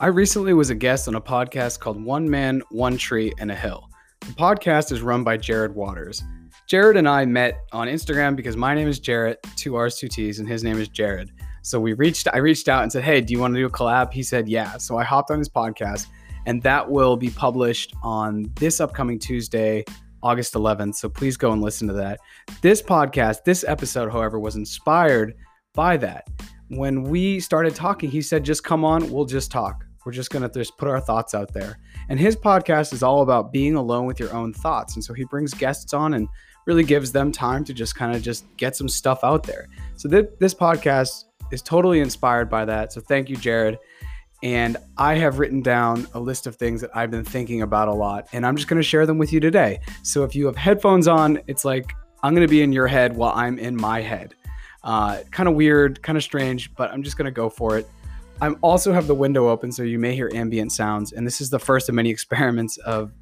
I recently was a guest on a podcast called One Man, One Tree, and a Hill. The podcast is run by Jared Waters. Jared and I met on Instagram because my name is Jarrett, two R's, two T's, and his name is Jared. So we reached, I reached out and said, Hey, do you want to do a collab? He said, Yeah. So I hopped on his podcast, and that will be published on this upcoming Tuesday, August 11th. So please go and listen to that. This podcast, this episode, however, was inspired by that. When we started talking, he said, Just come on, we'll just talk. We're just going to just put our thoughts out there. And his podcast is all about being alone with your own thoughts. And so he brings guests on and really gives them time to just kind of just get some stuff out there. So th- this podcast is totally inspired by that. So thank you, Jared. And I have written down a list of things that I've been thinking about a lot, and I'm just going to share them with you today. So if you have headphones on, it's like I'm going to be in your head while I'm in my head. Uh, kind of weird, kind of strange, but I'm just going to go for it. I also have the window open, so you may hear ambient sounds. And this is the first of many experiments of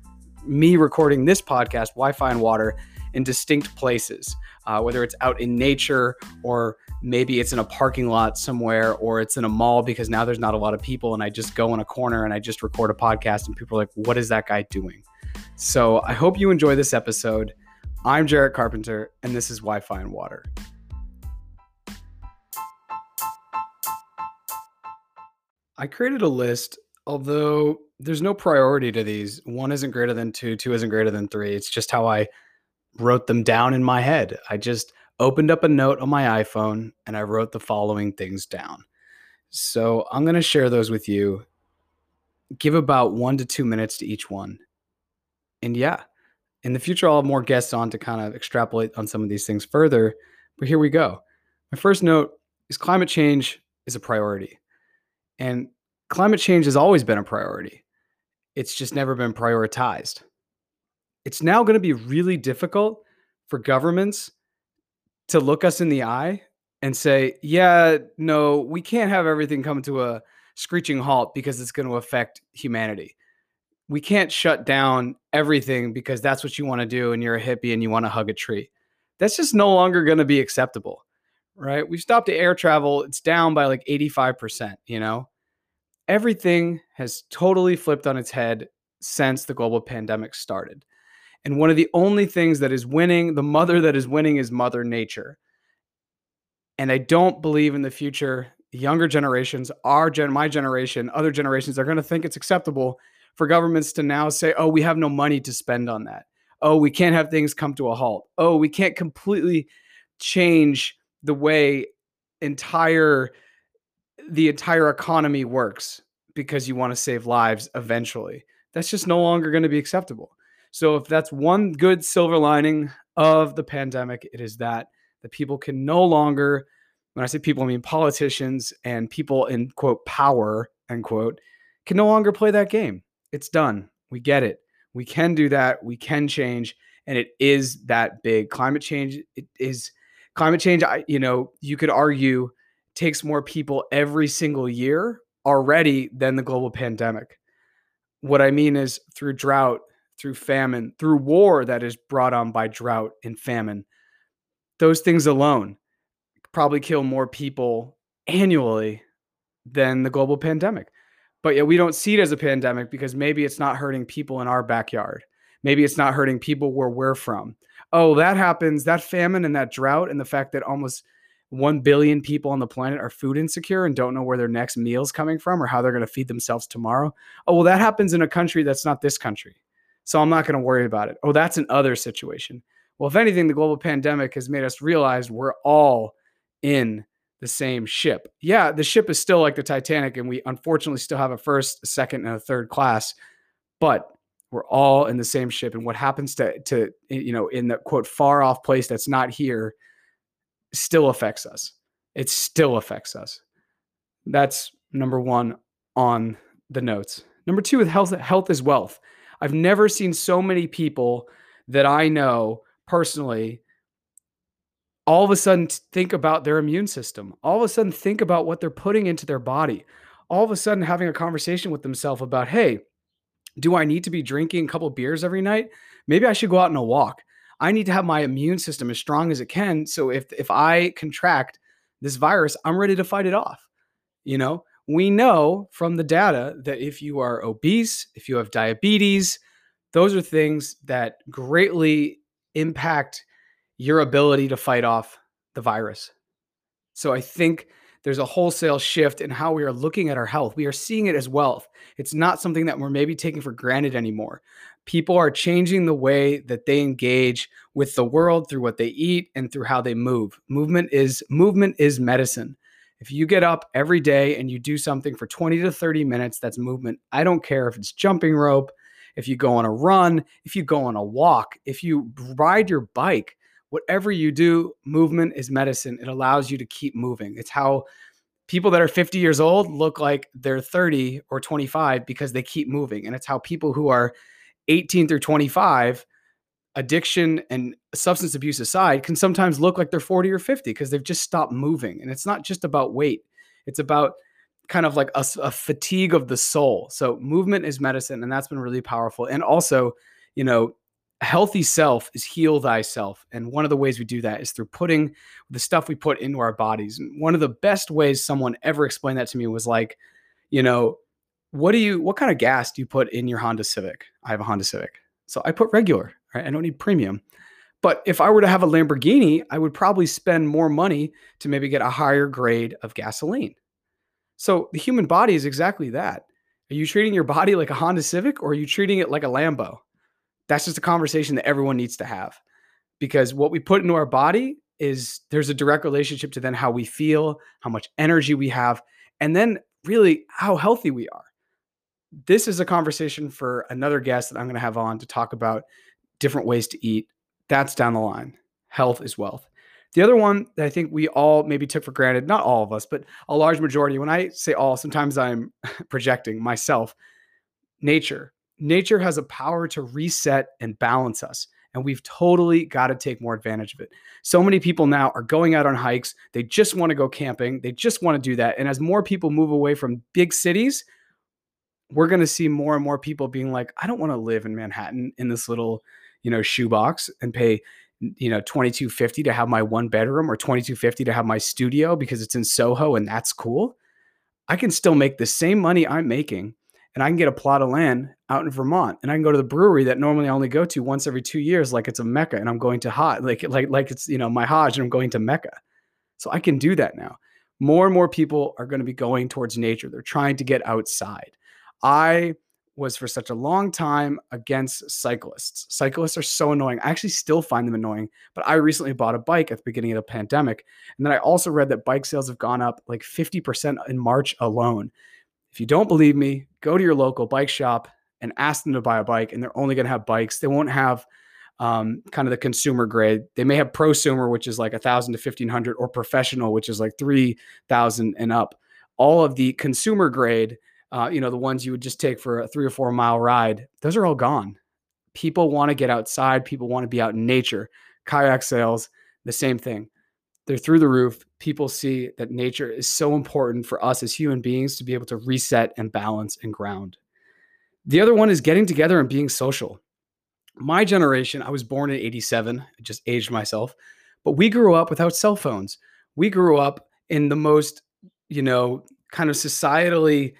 me recording this podcast, Wi Fi and water, in distinct places, uh, whether it's out in nature or maybe it's in a parking lot somewhere or it's in a mall because now there's not a lot of people and I just go in a corner and I just record a podcast and people are like, what is that guy doing? So I hope you enjoy this episode. I'm Jarrett Carpenter, and this is Wi Fi and Water. I created a list, although there's no priority to these. One isn't greater than two, two isn't greater than three. It's just how I wrote them down in my head. I just opened up a note on my iPhone and I wrote the following things down. So I'm going to share those with you. Give about one to two minutes to each one. And yeah, in the future, I'll have more guests on to kind of extrapolate on some of these things further. But here we go. My first note is climate change is a priority. And climate change has always been a priority, it's just never been prioritized. It's now going to be really difficult for governments to look us in the eye and say, yeah, no, we can't have everything come to a screeching halt because it's going to affect humanity. We can't shut down everything because that's what you want to do and you're a hippie and you want to hug a tree. That's just no longer going to be acceptable right? We've stopped air travel. It's down by like 85%, you know? Everything has totally flipped on its head since the global pandemic started. And one of the only things that is winning, the mother that is winning is Mother Nature. And I don't believe in the future, younger generations, our gen, my generation, other generations they're going to think it's acceptable for governments to now say, oh, we have no money to spend on that. Oh, we can't have things come to a halt. Oh, we can't completely change the way entire the entire economy works because you want to save lives eventually. That's just no longer going to be acceptable. So if that's one good silver lining of the pandemic, it is that the people can no longer when I say people I mean politicians and people in quote power end quote can no longer play that game. It's done. We get it. We can do that. We can change and it is that big. Climate change it is climate change, I, you know, you could argue takes more people every single year already than the global pandemic. What I mean is through drought, through famine, through war that is brought on by drought and famine, those things alone probably kill more people annually than the global pandemic. But yet we don't see it as a pandemic because maybe it's not hurting people in our backyard. Maybe it's not hurting people where we're from oh, that happens, that famine and that drought, and the fact that almost 1 billion people on the planet are food insecure and don't know where their next meal's coming from or how they're going to feed themselves tomorrow. Oh, well, that happens in a country that's not this country. So I'm not going to worry about it. Oh, that's another situation. Well, if anything, the global pandemic has made us realize we're all in the same ship. Yeah, the ship is still like the Titanic, and we unfortunately still have a first, a second, and a third class. But we're all in the same ship and what happens to to you know in the quote far off place that's not here still affects us. It still affects us. That's number one on the notes. Number two with health health is wealth. I've never seen so many people that i know personally all of a sudden think about their immune system. All of a sudden think about what they're putting into their body. All of a sudden having a conversation with themselves about hey do I need to be drinking a couple beers every night? Maybe I should go out on a walk. I need to have my immune system as strong as it can. So if if I contract this virus, I'm ready to fight it off. You know, we know from the data that if you are obese, if you have diabetes, those are things that greatly impact your ability to fight off the virus. So I think there's a wholesale shift in how we are looking at our health. We are seeing it as wealth. It's not something that we're maybe taking for granted anymore. People are changing the way that they engage with the world through what they eat and through how they move. Movement is movement is medicine. If you get up every day and you do something for 20 to 30 minutes, that's movement. I don't care if it's jumping rope, if you go on a run, if you go on a walk, if you ride your bike, whatever you do, movement is medicine. It allows you to keep moving. It's how people that are 50 years old look like they're 30 or 25 because they keep moving. And it's how people who are 18 through 25, addiction and substance abuse aside, can sometimes look like they're 40 or 50 because they've just stopped moving. And it's not just about weight, it's about kind of like a, a fatigue of the soul. So, movement is medicine, and that's been really powerful. And also, you know, healthy self is heal thyself. And one of the ways we do that is through putting the stuff we put into our bodies. And one of the best ways someone ever explained that to me was like, you know, what do you, what kind of gas do you put in your Honda Civic? I have a Honda Civic. So I put regular, right? I don't need premium. But if I were to have a Lamborghini, I would probably spend more money to maybe get a higher grade of gasoline. So the human body is exactly that. Are you treating your body like a Honda Civic or are you treating it like a Lambo? That's just a conversation that everyone needs to have because what we put into our body is there's a direct relationship to then how we feel, how much energy we have, and then really how healthy we are. This is a conversation for another guest that I'm going to have on to talk about different ways to eat. That's down the line. Health is wealth. The other one that I think we all maybe took for granted, not all of us, but a large majority, when I say all, sometimes I'm projecting myself, nature nature has a power to reset and balance us. And we've totally got to take more advantage of it. So many people now are going out on hikes. They just want to go camping. They just want to do that. And as more people move away from big cities, we're going to see more and more people being like, I don't want to live in Manhattan in this little, you know, shoebox and pay, you know, 2250 to have my one bedroom or 2250 to have my studio because it's in Soho and that's cool. I can still make the same money I'm making and I can get a plot of land out in Vermont and I can go to the brewery that normally I only go to once every two years, like it's a Mecca and I'm going to Hajj, like, like, like it's, you know, my Hajj and I'm going to Mecca. So I can do that now. More and more people are going to be going towards nature. They're trying to get outside. I was for such a long time against cyclists. Cyclists are so annoying. I actually still find them annoying, but I recently bought a bike at the beginning of the pandemic. And then I also read that bike sales have gone up like 50% in March alone. If you don't believe me, go to your local bike shop and ask them to buy a bike, and they're only going to have bikes. They won't have um, kind of the consumer grade. They may have prosumer, which is like a thousand to fifteen hundred, or professional, which is like three thousand and up. All of the consumer grade, uh, you know, the ones you would just take for a three or four mile ride, those are all gone. People want to get outside. People want to be out in nature. Kayak sales, the same thing they're through the roof. People see that nature is so important for us as human beings to be able to reset and balance and ground. The other one is getting together and being social. My generation, I was born in 87, I just aged myself, but we grew up without cell phones. We grew up in the most, you know, kind of societally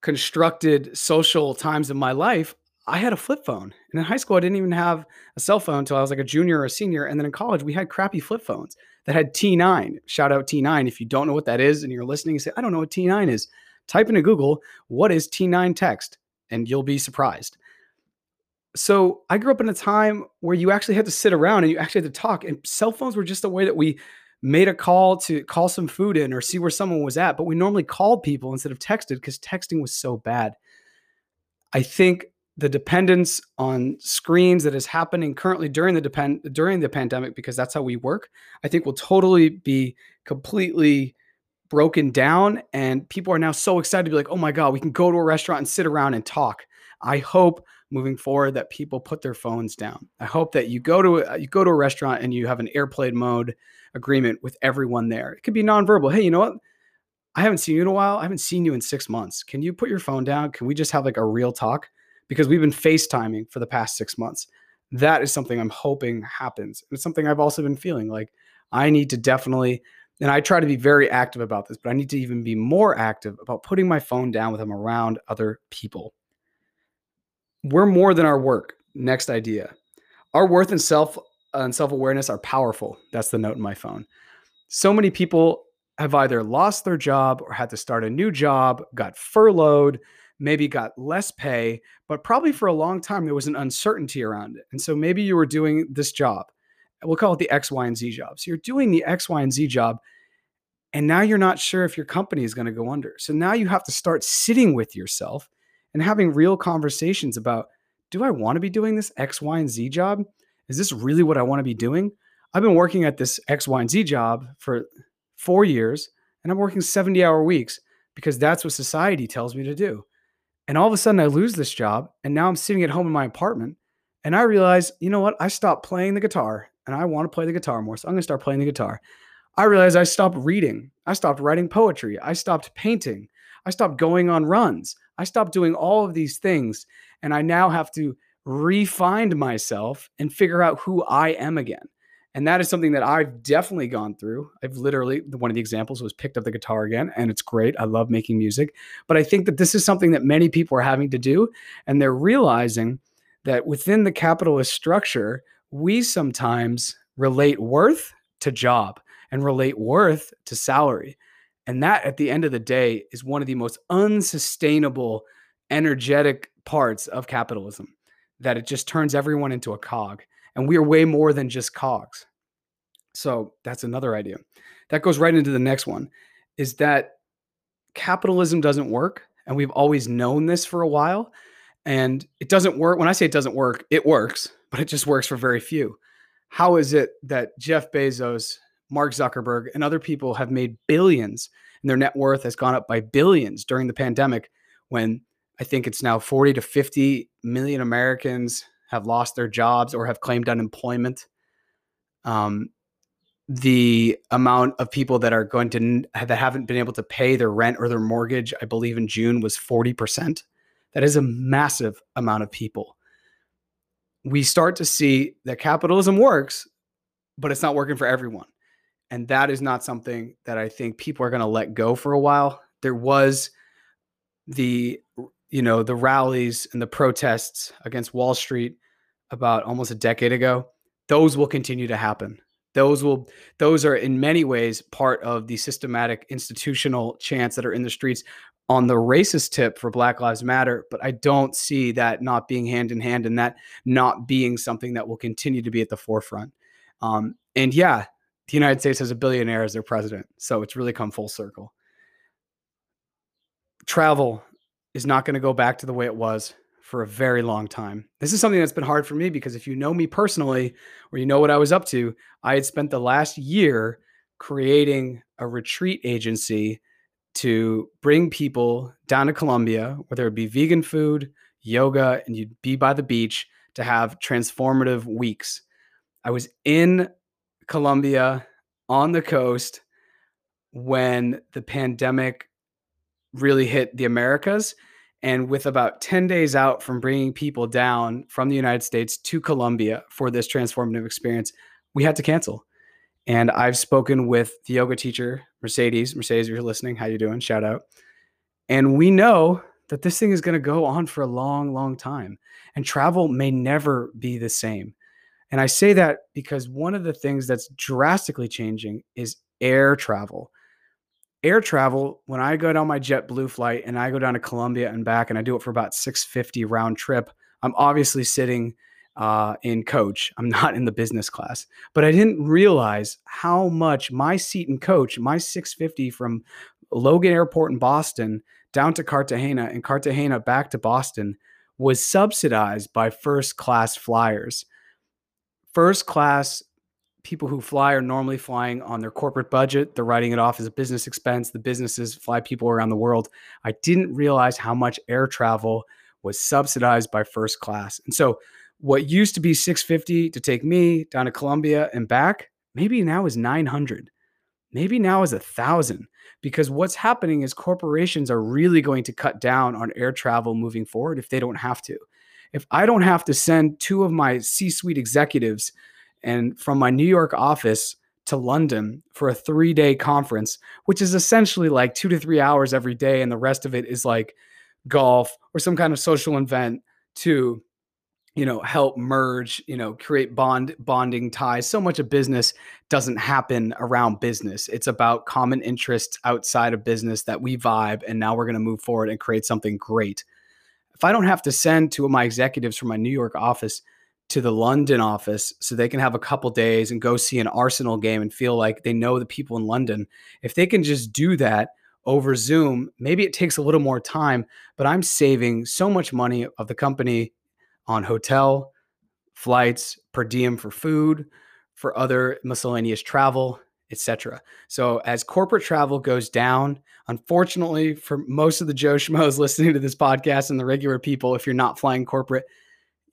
constructed social times of my life I had a flip phone. And in high school, I didn't even have a cell phone until I was like a junior or a senior. And then in college, we had crappy flip phones that had T9. Shout out T9. If you don't know what that is and you're listening, you say, I don't know what T9 is. Type into Google, what is T9 text? And you'll be surprised. So I grew up in a time where you actually had to sit around and you actually had to talk. And cell phones were just a way that we made a call to call some food in or see where someone was at. But we normally called people instead of texted because texting was so bad. I think the dependence on screens that is happening currently during the depend during the pandemic because that's how we work i think will totally be completely broken down and people are now so excited to be like oh my god we can go to a restaurant and sit around and talk. I hope moving forward that people put their phones down. I hope that you go to a, you go to a restaurant and you have an airplane mode agreement with everyone there. It could be nonverbal. Hey you know what? I haven't seen you in a while. I haven't seen you in six months. Can you put your phone down? Can we just have like a real talk because we've been FaceTiming for the past six months. That is something I'm hoping happens. It's something I've also been feeling like I need to definitely And I try to be very active about this, but I need to even be more active about putting my phone down when I'm around other people. We're more than our work. Next idea. Our worth and self uh, and self-awareness are powerful. That's the note in my phone. So many people have either lost their job or had to start a new job, got furloughed, maybe got less pay, but probably for a long time there was an uncertainty around it. And so maybe you were doing this job. Uh, we'll call it the X, Y, and Z job. So you're doing the X, Y, and Z job, and now you're not sure if your company is going to go under. So now you have to start sitting with yourself and having real conversations about do I want to be doing this X, Y, and Z job? Is this really what I want to be doing? I've been working at this X, Y, and Z job for four years, and I'm working 70 hour weeks because that's what society tells me to do. And all of a sudden, I lose this job, and now I'm sitting at home in my apartment, and I realize, you know what? I stopped playing the guitar, and I want to play the guitar more, so I'm going to start playing the guitar. I realized I stopped reading. I stopped writing poetry. I stopped painting. I stopped going on runs. I stopped doing all of these things, and I now have to refind myself and figure out who I am again. And that is something that I've definitely gone through. I've literally, one of the examples was picked up the guitar again, and it's great. I love making music. But I think that this is something that many people are having to do. And they're realizing that within the capitalist structure, we sometimes relate worth to job and relate worth to salary. And that, at the end of the day, is one of the most unsustainable, energetic parts of capitalism that it just turns everyone into a cog. And we are way more than just cogs. So that's another idea. That goes right into the next one is that capitalism doesn't work. And we've always known this for a while. And it doesn't work. When I say it doesn't work, it works, but it just works for very few. How is it that Jeff Bezos, Mark Zuckerberg, and other people have made billions and their net worth has gone up by billions during the pandemic when I think it's now 40 to 50 million Americans have lost their jobs or have claimed unemployment. Um, the amount of people that are going to that haven't been able to pay their rent or their mortgage, I believe in June was 40%. That is a massive amount of people. We start to see that capitalism works, but it's not working for everyone. And that is not something that I think people are going to let go for a while. There was the you know the rallies and the protests against Wall Street about almost a decade ago, those will continue to happen. Those will those are in many ways part of the systematic institutional chants that are in the streets on the racist tip for Black Lives Matter, but I don't see that not being hand in hand and that not being something that will continue to be at the forefront. Um, and yeah, the United States has a billionaire as their president, so it's really come full circle. Travel is not going to go back to the way it was for a very long time. This is something that's been hard for me because if you know me personally or you know what I was up to, I had spent the last year creating a retreat agency to bring people down to Colombia, where there would be vegan food, yoga, and you'd be by the beach to have transformative weeks. I was in Colombia on the coast when the pandemic really hit the Americas and with about 10 days out from bringing people down from the United States to Colombia for this transformative experience, we had to cancel. And I've spoken with the yoga teacher, Mercedes. Mercedes, if you're listening, how you doing? Shout out. And we know that this thing is going to go on for a long, long time. And travel may never be the same. And I say that because one of the things that's drastically changing is air travel air travel when i go down my jetblue flight and i go down to colombia and back and i do it for about 650 round trip i'm obviously sitting uh, in coach. I'm not in the business class. But i didn't realize how much my seat in coach my 650 from logan airport in boston down to cartagena and cartagena back to boston was subsidized by first class flyers. First class people who fly are normally flying on their corporate budget. They're writing it off as a business expense. The businesses fly people around the world. I didn't realize how much air travel was subsidized by first class. And so what used to be 650 to take me down to Colombia and back, maybe now is 900. Maybe now is a thousand because what's happening is corporations are really going to cut down on air travel moving forward if they don't have to. If I don't have to send two of my C suite executives and from my New York office to London for a three day conference, which is essentially like two to three hours every day. And the rest of it is like golf or some kind of social event to you know help merge you know create bond bonding ties so much of business doesn't happen around business it's about common interests outside of business that we vibe and now we're going to move forward and create something great if i don't have to send two of my executives from my new york office to the london office so they can have a couple days and go see an arsenal game and feel like they know the people in london if they can just do that over zoom maybe it takes a little more time but i'm saving so much money of the company on hotel, flights, per diem for food, for other miscellaneous travel, etc. So as corporate travel goes down, unfortunately for most of the Joe Schmoes listening to this podcast and the regular people, if you're not flying corporate,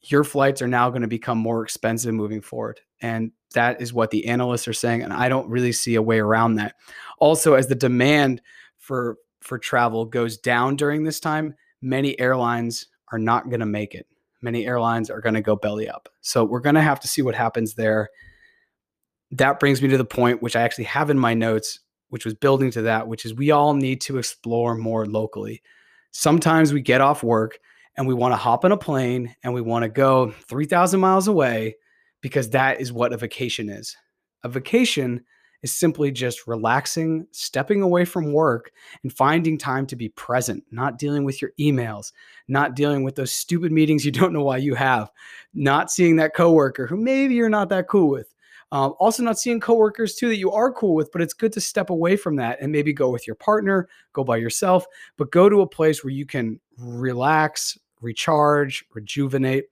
your flights are now going to become more expensive moving forward. And that is what the analysts are saying. And I don't really see a way around that. Also, as the demand for for travel goes down during this time, many airlines are not going to make it many airlines are going to go belly up. So we're going to have to see what happens there. That brings me to the point which I actually have in my notes, which was building to that, which is we all need to explore more locally. Sometimes we get off work and we want to hop on a plane and we want to go 3,000 miles away because that is what a vacation is. A vacation is simply just relaxing, stepping away from work, and finding time to be present, not dealing with your emails, not dealing with those stupid meetings you don't know why you have, not seeing that coworker who maybe you're not that cool with. Um, also, not seeing coworkers too that you are cool with, but it's good to step away from that and maybe go with your partner, go by yourself, but go to a place where you can relax, recharge, rejuvenate.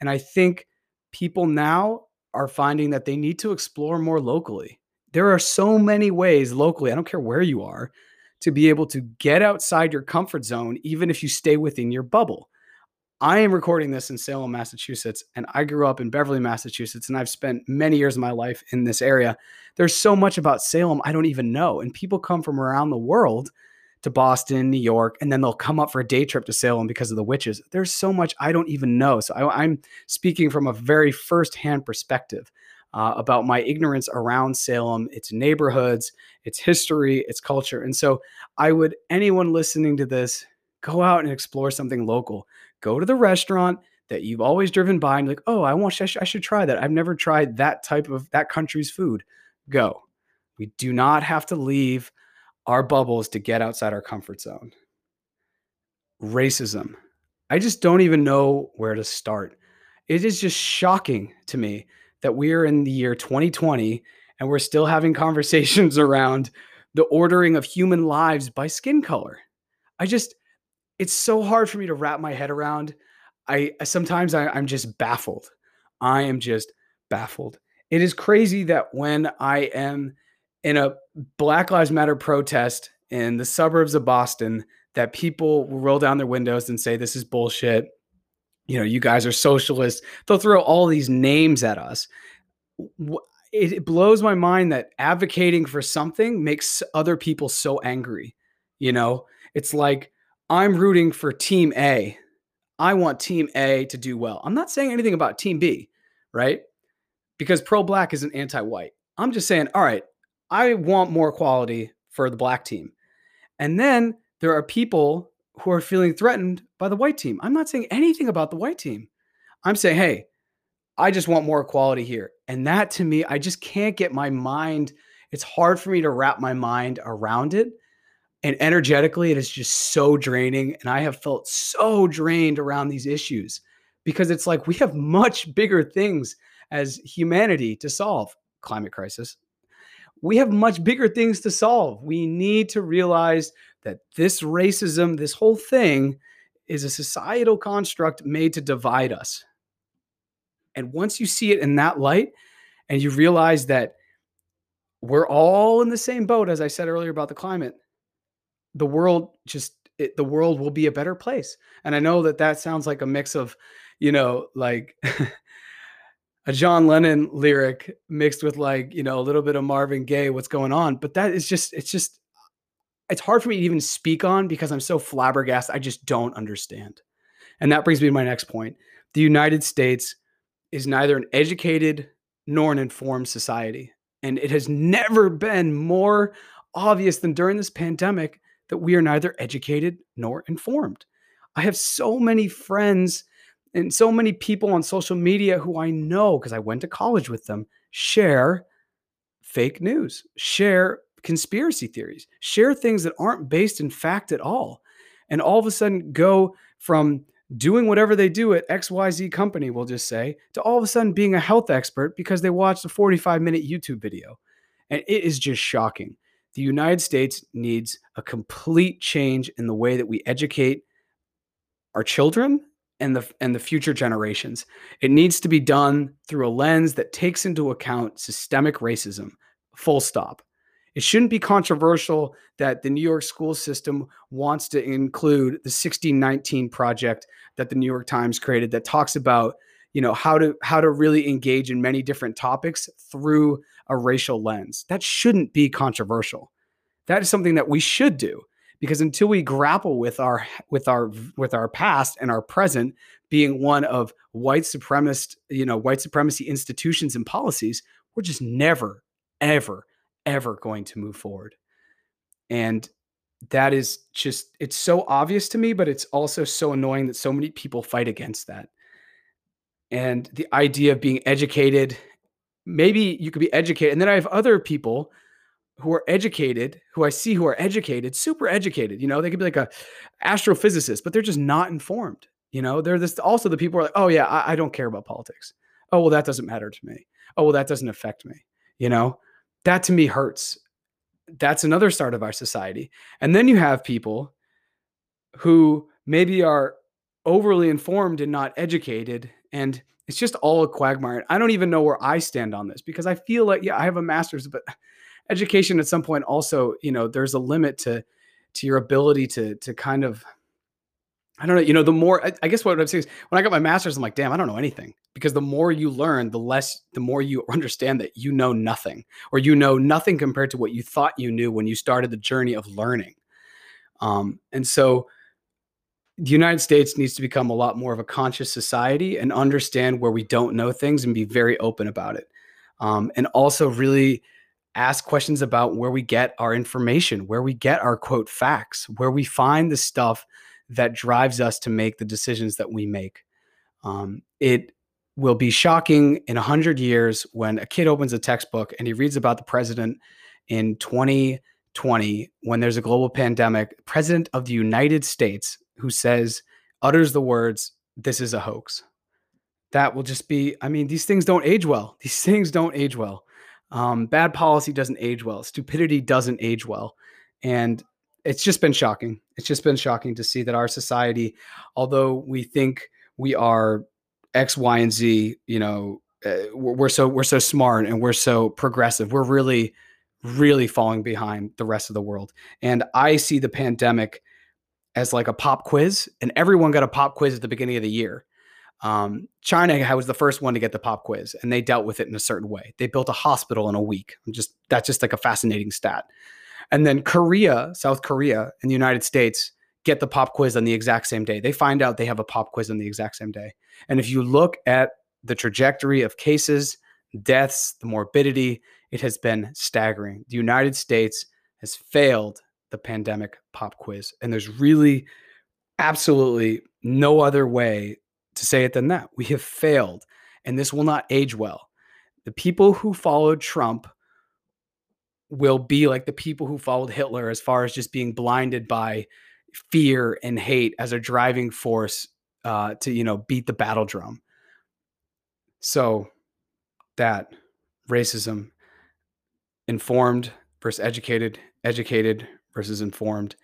And I think people now are finding that they need to explore more locally there are so many ways locally, I don't care where you are, to be able to get outside your comfort zone, even if you stay within your bubble. I am recording this in Salem, Massachusetts, and I grew up in Beverly, Massachusetts, and I've spent many years of my life in this area. There's so much about Salem I don't even know. And people come from around the world to Boston, New York, and then they'll come up for a day trip to Salem because of the witches. There's so much I don't even know. So I, am speaking from a very firsthand perspective uh, about my ignorance around Salem, its neighborhoods, its history, its culture. And so I would, anyone listening to this, go out and explore something local. Go to the restaurant that you've always driven by and like, oh, I want, I should, I should try that. I've never tried that type of that country's food. Go. We do not have to leave our bubbles to get outside our comfort zone. Racism. I just don't even know where to start. It is just shocking to me that we're in the year 2020 and we're still having conversations around the ordering of human lives by skin color. I just, it's so hard for me to wrap my head around. I sometimes I, I'm just baffled. I am just baffled. It is crazy that when I am in a Black Lives Matter protest in the suburbs of Boston, that people will roll down their windows and say, This is bullshit you know, you guys are socialists. They'll throw all these names at us. It, blows my mind that advocating for something makes other people so angry. You know, it's like I'm rooting for team A. I want team A to do well. I'm not saying anything about team B, right? Because pro black isn't anti white. I'm just saying, all right, I want more equality for the black team. And then there are people who are feeling threatened by the white team. I'm not saying anything about the white team. I'm saying, hey, I just want more equality here. And that to me, I just can't get my mind. It's hard for me to wrap my mind around it. And energetically, it is just so draining. And I have felt so drained around these issues because it's like we have much bigger things as humanity to solve climate crisis. We have much bigger things to solve. We need to realize that this racism, this whole thing, is a societal construct made to divide us. And once you see it in that light and you realize that we're all in the same boat, as I said earlier about the climate, the world just, it, the world will be a better place. And I know that that sounds like a mix of, you know, like a John Lennon lyric mixed with like, you know, a little bit of Marvin Gaye, what's going on. But that is just, it's just, it's hard for me to even speak on because I'm so flabbergasted. I just don't understand. And that brings me to my next point. The United States is neither an educated nor an informed society. And it has never been more obvious than during this pandemic that we are neither educated nor informed. I have so many friends and so many people on social media who I know because I went to college with them share fake news, share conspiracy theories, share things that aren't based in fact at all. And all of a sudden go from doing whatever they do at XYZ company, we'll just say, to all of a sudden being a health expert because they watched a 45 minute YouTube video. And it is just shocking. The United States needs a complete change in the way that we educate our children and the and the future generations. It needs to be done through a lens that takes into account systemic racism. Full stop. It shouldn't be controversial that the New York school system wants to include the 1619 project that the New York Times created that talks about, you know, how to how to really engage in many different topics through a racial lens. That shouldn't be controversial. That is something that we should do because until we grapple with our with our with our past and our present being one of white supremacist you know white supremacy institutions and policies we're just never ever ever going to move forward and that is just it's so obvious to me but it's also so annoying that so many people fight against that and the idea of being educated maybe you could be educated and then i have other people who are educated, who I see who are educated, super educated. You know, they could be like a astrophysicist, but they're just not informed. You know, they're this also the people are like, oh yeah, I, I don't care about politics. Oh well, that doesn't matter to me. Oh well, that doesn't affect me. You know, that to me hurts. That's another start of our society. And then you have people who maybe are overly informed and not educated and it's just all a quagmire. I don't even know where I stand on this because I feel like yeah, I have a master's, but education at some point also, you know, there's a limit to to your ability to to kind of I don't know, you know, the more I, I guess what I'm saying is when I got my master's, I'm like, damn, I don't know anything. Because the more you learn, the less the more you understand that you know nothing, or you know nothing compared to what you thought you knew when you started the journey of learning. Um, and so the United States needs to become a lot more of a conscious society and understand where we don't know things and be very open about it. Um, and also really ask questions about where we get our information, where we get our quote facts, where we find the stuff that drives us to make the decisions that we make. Um, it will be shocking in 100 years when a kid opens a textbook and he reads about the president in 2020 when there's a global pandemic, president of the United States who says, utters the words, this is a hoax. That will just be, I mean, these things don't age well. These things don't age well. Um, bad policy doesn't age well. Stupidity doesn't age well. And it's just been shocking. It's just been shocking to see that our society, although we think we are X, Y, and Z, you know, uh, we're so we're so smart and we're so progressive. We're really, really falling behind the rest of the world. And I see the pandemic as like a pop quiz, and everyone got a pop quiz at the beginning of the year. Um, China was the first one to get the pop quiz, and they dealt with it in a certain way. They built a hospital in a week. just that's just like a fascinating stat. And then Korea, South Korea, and the United States get the pop quiz on the exact same day. They find out they have a pop quiz on the exact same day. And if you look at the trajectory of cases, deaths, the morbidity, it has been staggering. The United States has failed the pandemic pop quiz, and there's really absolutely no other way to say it than that. We have failed, and this will not age well. The people who followed Trump will be like the people who followed Hitler as far as just being blinded by fear and hate as a driving force uh, to you know beat the battle drum. So that racism, informed versus educated, educated versus informed.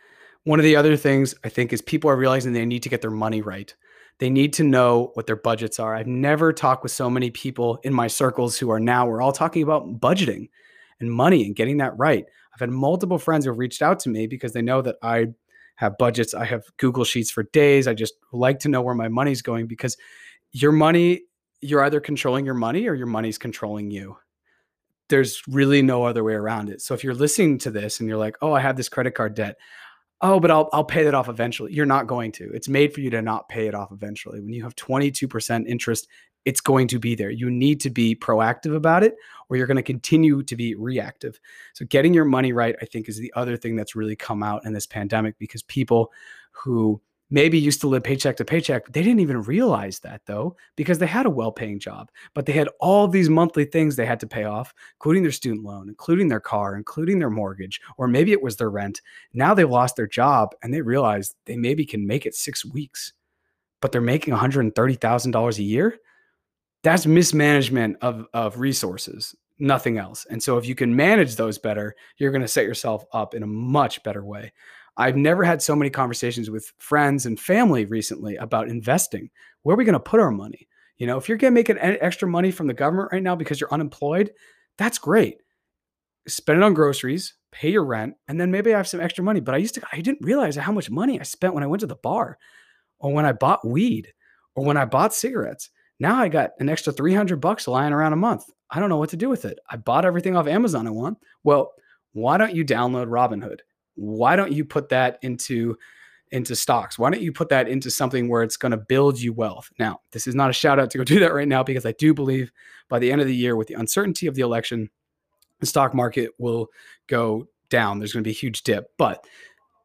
One of the other things I think is people are realizing they need to get their money right. They need to know what their budgets are. I've never talked with so many people in my circles who are now, we're all talking about budgeting and money and getting that right. I've had multiple friends who have reached out to me because they know that I have budgets. I have Google Sheets for days. I just like to know where my money's going because your money, you're either controlling your money or your money's controlling you. There's really no other way around it. So if you're listening to this and you're like, oh, I have this credit card debt, oh, but I'll I'll pay that off eventually. You're not going to. It's made for you to not pay it off eventually. When you have 22% interest, it's going to be there. You need to be proactive about it or you're going to continue to be reactive. So getting your money right I think is the other thing that's really come out in this pandemic because people who maybe used to live paycheck to paycheck. They didn't even realize that though, because they had a well paying job, but they had all these monthly things they had to pay off, including their student loan, including their car, including their mortgage, or maybe it was their rent. Now they've lost their job and they realize they maybe can make it six weeks, but they're making $130,000 a year. That's mismanagement of, of resources, nothing else. And so if you can manage those better, you're going to set yourself up in a much better way. I've never had so many conversations with friends and family recently about investing. Where are we going to put our money? You know, if you're going to make an extra money from the government right now because you're unemployed, that's great. Spend it on groceries, pay your rent, and then maybe I have some extra money. But I used to, I didn't realize how much money I spent when I went to the bar or when I bought weed or when I bought cigarettes. Now I got an extra 300 bucks lying around a month. I don't know what to do with it. I bought everything off Amazon I want. Well, why don't you download Robinhood? why don't you put that into into stocks? Why don't you put that into something where it's going to build you wealth? Now, this is not a shout out to go do that right now because I do believe by the end of the year, with the uncertainty of the election, the stock market will go down. There's going to be a huge dip, but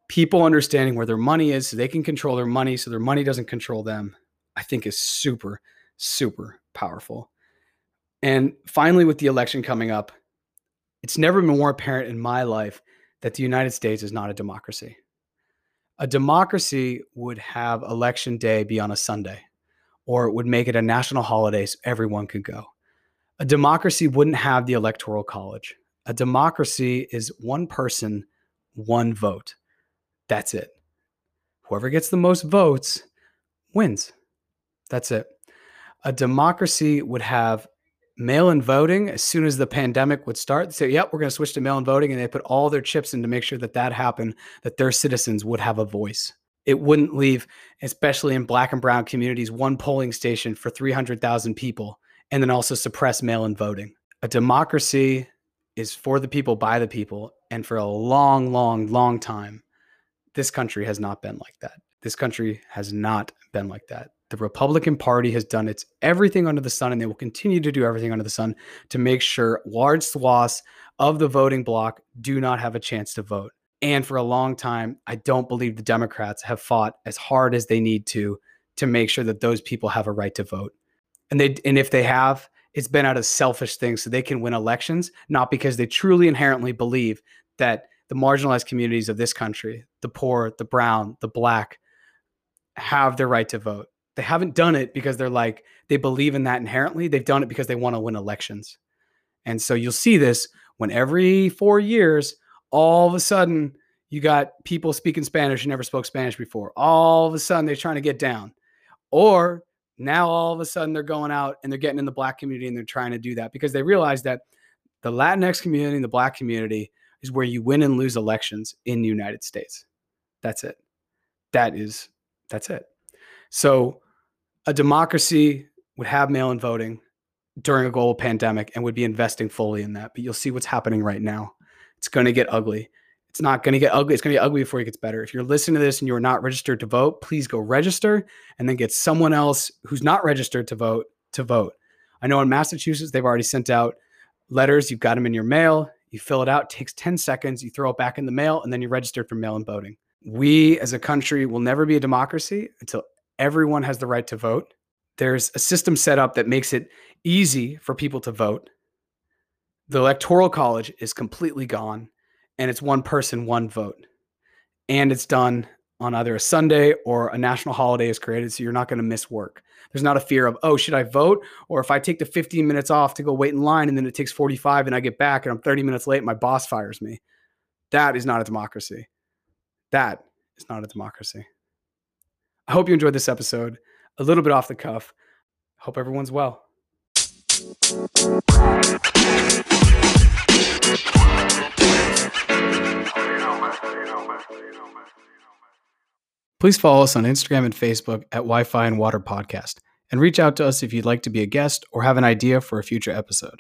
people understanding where their money is so they can control their money so their money doesn't control them, I think is super, super powerful. And finally, with the election coming up, it's never been more apparent in my life that the United States is not a democracy. A democracy would have election day be on a Sunday, or it would make it a national holiday so everyone could go. A democracy wouldn't have the electoral college. A democracy is one person, one vote. That's it. Whoever gets the most votes wins. That's it. A democracy would have mail-in voting as soon as the pandemic would start. Say, "Yep, we're going to switch to mail-in voting," and they put all their chips in to make sure that that happened. That their citizens would have a voice. It wouldn't leave, especially in black and brown communities, one polling station for 300,000 people, and then also suppress mail-in voting. A democracy is for the people by the people, and for a long, long, long time, this country has not been like that. This country has not been like that. The Republican Party has done its everything under the sun, and they will continue to do everything under the sun to make sure large swaths of the voting bloc do not have a chance to vote. And for a long time, I don't believe the Democrats have fought as hard as they need to to make sure that those people have a right to vote. And they and if they have, it's been out of selfish things so they can win elections, not because they truly inherently believe that the marginalized communities of this country, the poor, the brown, the black, have the right to vote. They haven't done it because they're like, they believe in that inherently. They've done it because they want to win elections. And so you'll see this when every four years, all of a sudden, you got people speaking Spanish who never spoke Spanish before. All of a sudden, they're trying to get down. Or now all of a sudden, they're going out and they're getting in the black community and they're trying to do that because they realize that the Latinx community and the black community is where you win and lose elections in the United States. That's it. That is, that's it. So a democracy would have mail in voting during a global pandemic and would be investing fully in that. But you'll see what's happening right now. It's going to get ugly. It's not going to get ugly. It's going to get ugly before it gets better. If you're listening to this and you are not registered to vote, please go register and then get someone else who's not registered to vote to vote. I know in Massachusetts, they've already sent out letters. You've got them in your mail. You fill it out, it takes 10 seconds. You throw it back in the mail, and then you're registered for mail in voting. We as a country will never be a democracy until everyone has the right to vote. There's a system set up that makes it easy for people to vote. The electoral college is completely gone, and it's one person, one vote. And it's done on either a Sunday or a national holiday is created, so you're not going to miss work. There's not a fear of, oh, should I vote? Or if I take the 15 minutes off to go wait in line and then it takes 45 and I get back and I'm 30 minutes late, my boss fires me. That is not a democracy. That is not a democracy. I hope you enjoyed this episode. A little bit off the cuff. Hope everyone's well. Please follow us on Instagram and Facebook at Wi Fi and Water Podcast, and reach out to us if you'd like to be a guest or have an idea for a future episode.